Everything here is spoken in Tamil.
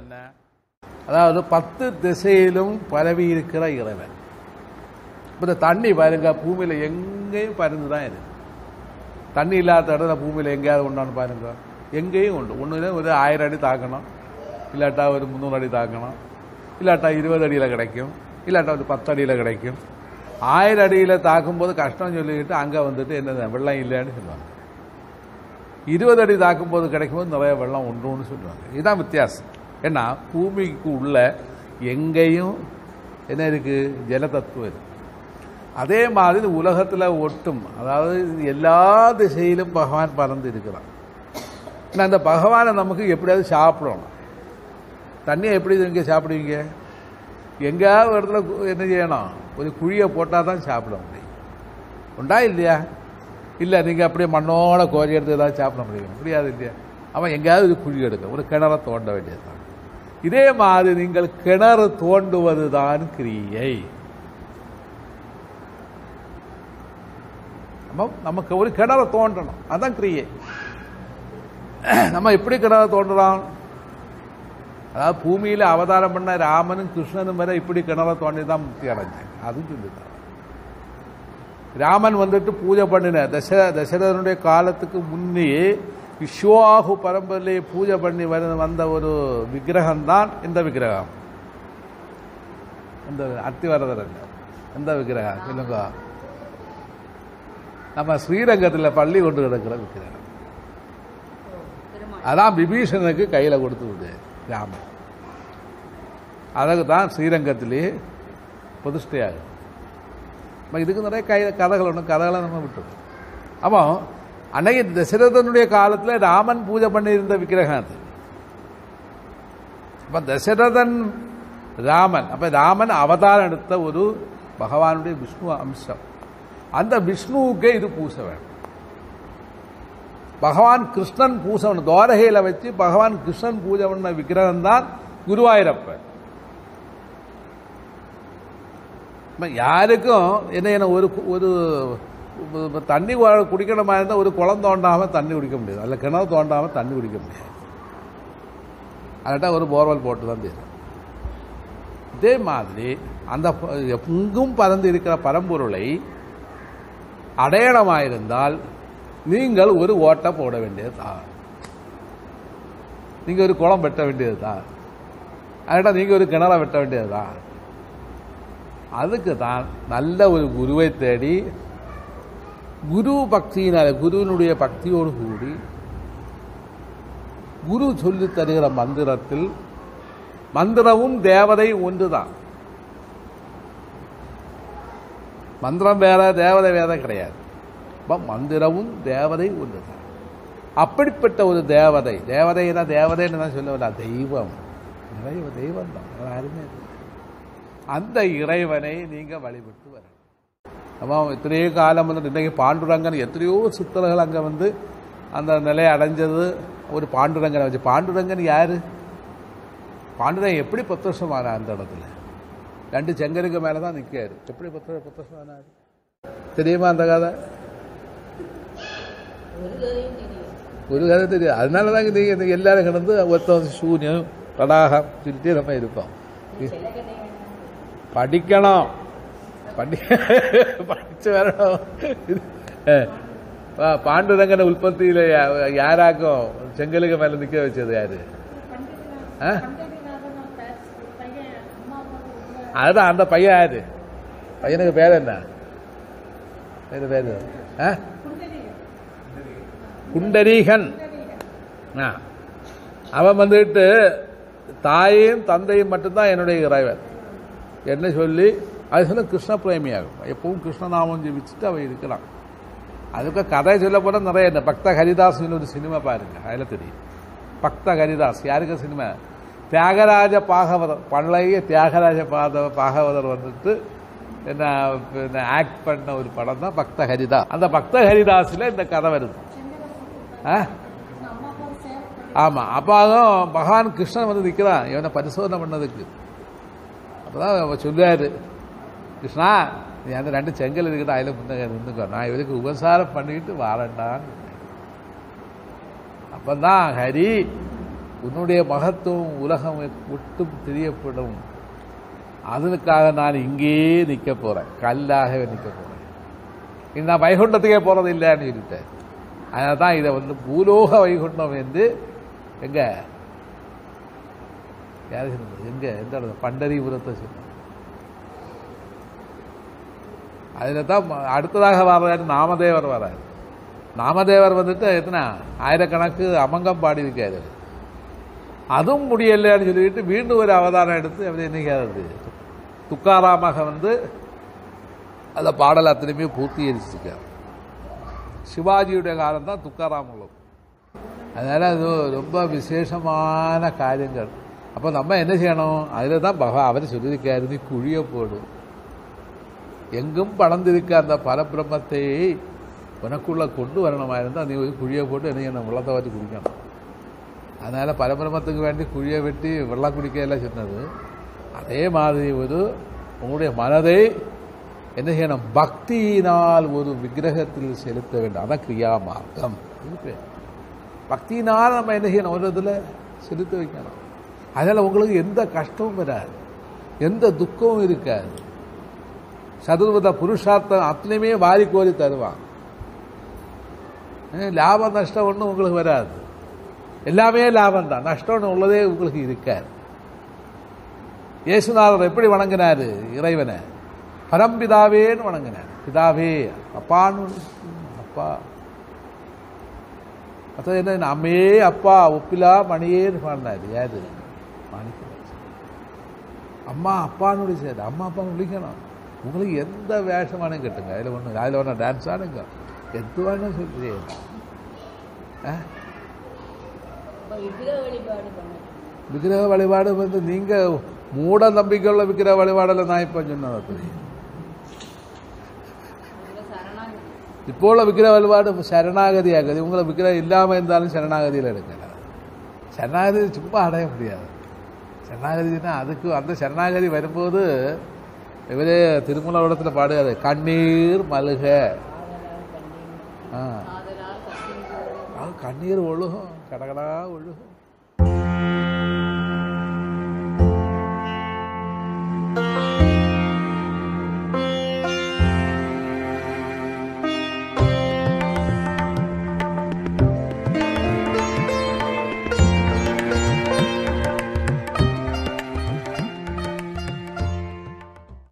என்றால் என்ன? அதாவது பத்து திசையிலும் பரவி இருக்கிற இறைவன். இப்போ இந்த தண்ணி பாருங்க பூமியில் எங்கேயும் பறந்து தான் இருக்கு. தண்ணி இல்லாத இடத்துல பூமியில் எங்கேயாவது உண்டான்னு பாருங்க. எங்கேயும் உண்டு. ஒன்று ஒரு ஆயிரம் அடி தாக்கணும். இல்லாட்டா ஒரு முந்நூறு அடி தாக்கணும். இல்லாட்டா இருபது அடியில் கிடைக்கும். இல்லாட்டா ஒரு பத்து அடியில் கிடைக்கும். ஆயிரம் அடியில் தாக்கும்போது கஷ்டம் சொல்லிக்கிட்டு அங்கே வந்துட்டு என்ன வெள்ளம் இல்லைன்னு சொல்லுவாங்க. இருபது அடி தாக்கும்போது கிடைக்கும்போது நிறைய வெள்ளம் உண்டுன்னு சொல்லுவாங்க. இதுதான் வித்தியாசம். ஏன்னா பூமிக்கு உள்ள எங்கேயும் என்ன இருக்குது ஜலதத்துவம் இருக்குது அதே மாதிரி உலகத்தில் ஒட்டும். அதாவது எல்லா திசையிலும் பகவான் பறந்து இருக்கிறான். அந்த பகவானை நமக்கு எப்படியாவது சாப்பிடணும். தண்ணியை எப்படி இங்கே சாப்பிடுவீங்க? எங்கேயாவது ஒரு இடத்துல என்ன செய்யணும்? ஒரு குழியை போட்டால் தான் சாப்பிட முடியும். உண்டா இல்லையா? இல்லை நீங்கள் அப்படியே மண்ணோட கோரி எடுத்து ஏதாவது சாப்பிட முடியும்? முடியாது இல்லையா? அவன் எங்கேயாவது ஒரு குழி எடுக்க ஒரு கிணற தோண்ட வேண்டியது தான் இதே மாதிரி நீங்கள் கிணறு தோண்டுவதுதான் கிரியை. நம்ம நமக்கு ஒரு கிணறு தோன்றணும். அதான் கிரியை. நம்ம எப்படி கிணறு தோன்றலாம்? அதாவது பூமியில அவதாரம் பண்ண ராமனும் கிருஷ்ணனும் வரை இப்படி கிணற தோண்டி தான் முக்தி அடைஞ்சாங்க அதுவும் சொல்லிட்டாங்க. ராமன் வந்துட்டு பூஜை பண்ணின தச தசரதனுடைய காலத்துக்கு முன்னே விஸ்வாகு பரம்பரையிலே பூஜை பண்ணி வர வந்த ஒரு விக்கிரகம்தான் இந்த விக்கிரகம். இந்த அத்திவரதர் இந்த எந்த விக்கிரகம் சொல்லுங்க நம்ம ஸ்ரீரங்கத்தில் பள்ளி கொண்டு கிடக்கிற விக்கிரகம். அதான் விபீஷணனுக்கு கையில கொடுத்து விடு ராமன். அதுக்கு தான் ஸ்ரீரங்கத்திலே பிரதிஷ்டையாகும் நம்ம இதுக்கு நிறைய கை கதைகள் ஒன்று கதைகளை நம்ம விட்டுருக்கோம் அப்போ அன்னைக்கு தசரதனுடைய காலத்தில் ராமன் பூஜை பண்ணியிருந்த விக்கிரகம் அது. அப்ப தசரதன் ராமன் அப்ப ராமன் அவதாரம் எடுத்த ஒரு பகவானுடைய விஷ்ணு அம்சம். அந்த விஷ்ணுவுக்கே இது பூச வேணும் பகவான் கிருஷ்ணன் பூசை பண்ண துவாரகையில வச்சு பகவான் கிருஷ்ணன் பூஜை பண்ண விக்கிரகம் தான் குருவாயிரப்பன் யாருக்கும் என்ன என்ன ஒரு ஒரு தண்ணி குடிக்கணுமா இருந்தால் ஒரு குளம் தோண்டாம தண்ணி குடிக்க முடியாது. அல்ல கிணறு தோண்டாமல் தண்ணி குடிக்க முடியாது. அல்லாட்டா ஒரு போர்வெல் போட்டு தான் தீரும். இதே மாதிரி அந்த எங்கும் பறந்து இருக்கிற பரம்பொருளை அடையாளமாயிருந்தால் நீங்கள் ஒரு ஓட்டை போட வேண்டியது தான் நீங்கள் ஒரு குளம் வெட்ட வேண்டியது தான் நீங்கள் ஒரு கிணற வெட்ட வேண்டியது தான் அதுக்கு தான் நல்ல ஒரு குருவை தேடி குரு பக்தியினால குருவினுடைய பக்தியோடு கூடி குரு சொல்லி தருகிற மந்திரத்தில் மந்திரமும் தேவதை ஒன்றுதான். மந்திரம் வேற தேவதை வேற கிடையாது. மந்திரமும் தேவதை ஒன்றுதான். அப்படிப்பட்ட ஒரு தேவதை தேவதைனா தேவதைன்னு தான் சொல்லவில்லை தெய்வம். இறைவ தெய்வம் தான் யாருமே அந்த இறைவனை நீங்க வழிபட்டு வரணும். நம்ம எத்தனையோ காலம் வந்து இன்னைக்கு பாண்டுரங்கன் எத்தனையோ சித்தர்கள் அங்க வந்து அந்த நிலையை அடைஞ்சது. ஒரு பாண்டுரங்கனை வச்சு பாண்டுரங்கன் யாரு? பாண்டுரங்கன் எப்படி பத்து வருஷம் ஆனா அந்த இடத்துல? ரெண்டு செங்கருக்கு மேல தான் நிக்காரு. எப்படி பத்து பத்து வருஷம் ஆனாரு தெரியுமா அந்த கதை? ஒரு கதை தெரியும் அதனால தான் நீங்க இந்த எல்லாரும் கிடந்து ஒருத்தன் சூன்யம் தடாகம் சொல்லிட்டே நம்ம இருப்போம் படிக்கணும். படி படிச்சு வரணும் பாண்டுரங்கன பாண்டுரங்கனை உற்பத்தியில யாராக்கும் செங்கலுக்கு மேல நிக்க வச்சது யாரு? ஆ? அதுதான் அந்த பையன் யாரு? பையனுக்கு பேர் என்ன? பேரு பேரு ஆ? குண்டரீகன். ஆ. அவன் வந்துட்டு தாயும் தந்தையும் மட்டும்தான் என்னுடைய இறைவன். என்ன சொல்லி? அது சொல்ல கிருஷ்ண பிரேமியாகும் எப்பவும் கிருஷ்ணநாமம் ஜெபிச்சுட்டு அவன் இருக்கிறான் அதுக்கு கதை சொல்ல போனால் நிறைய இந்த பக்த ஹரிதாஸ்னு ஒரு சினிமா பாருங்க அதில் தெரியும். பக்த ஹரிதாஸ் யாருக்கு சினிமா? தியாகராஜ பாகவதர் பழைய தியாகராஜ பாத பாகவதர் வந்துட்டு என்ன என்ன ஆக்ட் பண்ண ஒரு படம் தான் பக்த ஹரிதா. அந்த பக்த ஹரிதாஸில் இந்த கதை வருது. ஆ? அப்போ அப்பாவும் பகவான் கிருஷ்ணன் வந்து நிற்கிறான் இவனை பரிசோதனை பண்ணதுக்கு. அப்பதான் அவர் சொல்லுவார் கிருஷ்ணா நீ அந்த ரெண்டு செங்கல் இருக்குது? அதில் முன்ன இருந்துக்கோ நான் இவருக்கு உபசாரம் பண்ணிட்டு அப்போ தான் ஹரி உன்னுடைய மகத்துவம் உலகம் விட்டும் தெரியப்படும். அதனுக்காக நான் இங்கேயே நிற்க போறேன். கல்லாகவே நிற்க போறேன். இது நான் வைகுண்டத்துக்கே போறது இல்லைன்னு சொல்லிட்டேன். அதனால தான் இதை வந்து பூலோக வைகுண்டம் என்று எங்க? யாரு எங்கே எங்க? எந்த இடத்துல? பண்டரிபுரத்தை சொன்னோம் அதில் தான் அடுத்ததாக வர்றாரு நாமதேவர் வர்றாரு நாமதேவர் வந்துட்டு எத்தனை ஆயிரக்கணக்கு அமங்கம் பாடியிருக்காரு அதுவும் முடியலைன்னு சொல்லிட்டு மீண்டும் ஒரு அவதாரம் எடுத்து அவர் என்னைக்காது துக்காராமாக வந்து அந்த பாடல் அத்தனையுமே பூர்த்தீகரிச்சிருக்கார் சிவாஜியுடைய காலம் தான் துக்காராமங்களும் அதனால் அது ரொம்ப விசேஷமான காரியங்கள் அப்போ நம்ம என்ன செய்யணும் அதில் தான் பகவான் அவர் சொல்லியிருக்காரு நீ குழியை போடும் எங்கும் படர்ந்திருக்க அந்த பரபிரம்மத்தை உனக்குள்ளே கொண்டு வரணுமா இருந்தால் நீ ஒரு குழியை போட்டு என்ன செய்யணும் வெள்ளத்தை வச்சு குடிக்கணும். அதனால் பரபிரமத்துக்கு வேண்டி குழியை வெட்டி வெள்ளம் குடிக்கலாம் சொன்னது அதே மாதிரி ஒரு உங்களுடைய மனதை என்ன செய்யணும்? பக்தியினால் ஒரு விக்கிரகத்தில் செலுத்த வேண்டும். அதான் கிரியா மார்க்கம். பக்தியினால் நம்ம என்ன செய்யணும்? ஒரு இதில் செலுத்த வைக்கணும். அதனால் உங்களுக்கு எந்த கஷ்டமும் வராது. எந்த துக்கமும் இருக்காது. சதுர்வித புருஷார்த்தம் அத்தனையுமே வாரி கோரி தருவான். லாப நஷ்டம் ஒன்றும் உங்களுக்கு வராது. எல்லாமே லாபம் தான். நஷ்டம்னு உள்ளதே உங்களுக்கு இருக்காது. இயேசுநாதர் எப்படி வணங்கினார்? இறைவனை. பரம்பிதாவேன்னு வணங்கினார். பிதாவே அப்பான்னு அப்பா. அதாவது என்ன? அம்மே அப்பா ஒப்பிலா மணியேன்னு பாடினார். யாரு? மாணிக்க அம்மா அப்பான்னு விழிச்சாரு அம்மா அப்பான்னு விழிக்கணும் உங்களுக்கு எந்த வேஷமானு கட்டுங்க. அதில் ஒன்று அதில் ஒன்று டான்ஸ் ஆனுங்க எது வேணும் சொல்றீங்க. ஆ? அப்ப விக்கிரக வழிபாடு வந்து நீங்க மூட நம்பிக்கையுள்ள விக்கிரக வழிபாடில் நான் இப்போ சொன்னது தெரியும் இப்போ உள்ள விக்கிரக வழிபாடு சரணாகதி ஆகுது உங்களை விக்கிரகம் இல்லாமல் இருந்தாலும் சரணாகதியில் எடுக்கலாம் சரணாகதி சும்மா அடைய முடியாது. சரணாகதினா அதுக்கு அந்த சரணாகதி வரும்போது இவரே திருமலவடத்தில் பாடுகாரு கண்ணீர் மல்க. ஆ. கண்ணீர் ஒழுகும். கடகடா ஒழுகும். ஆ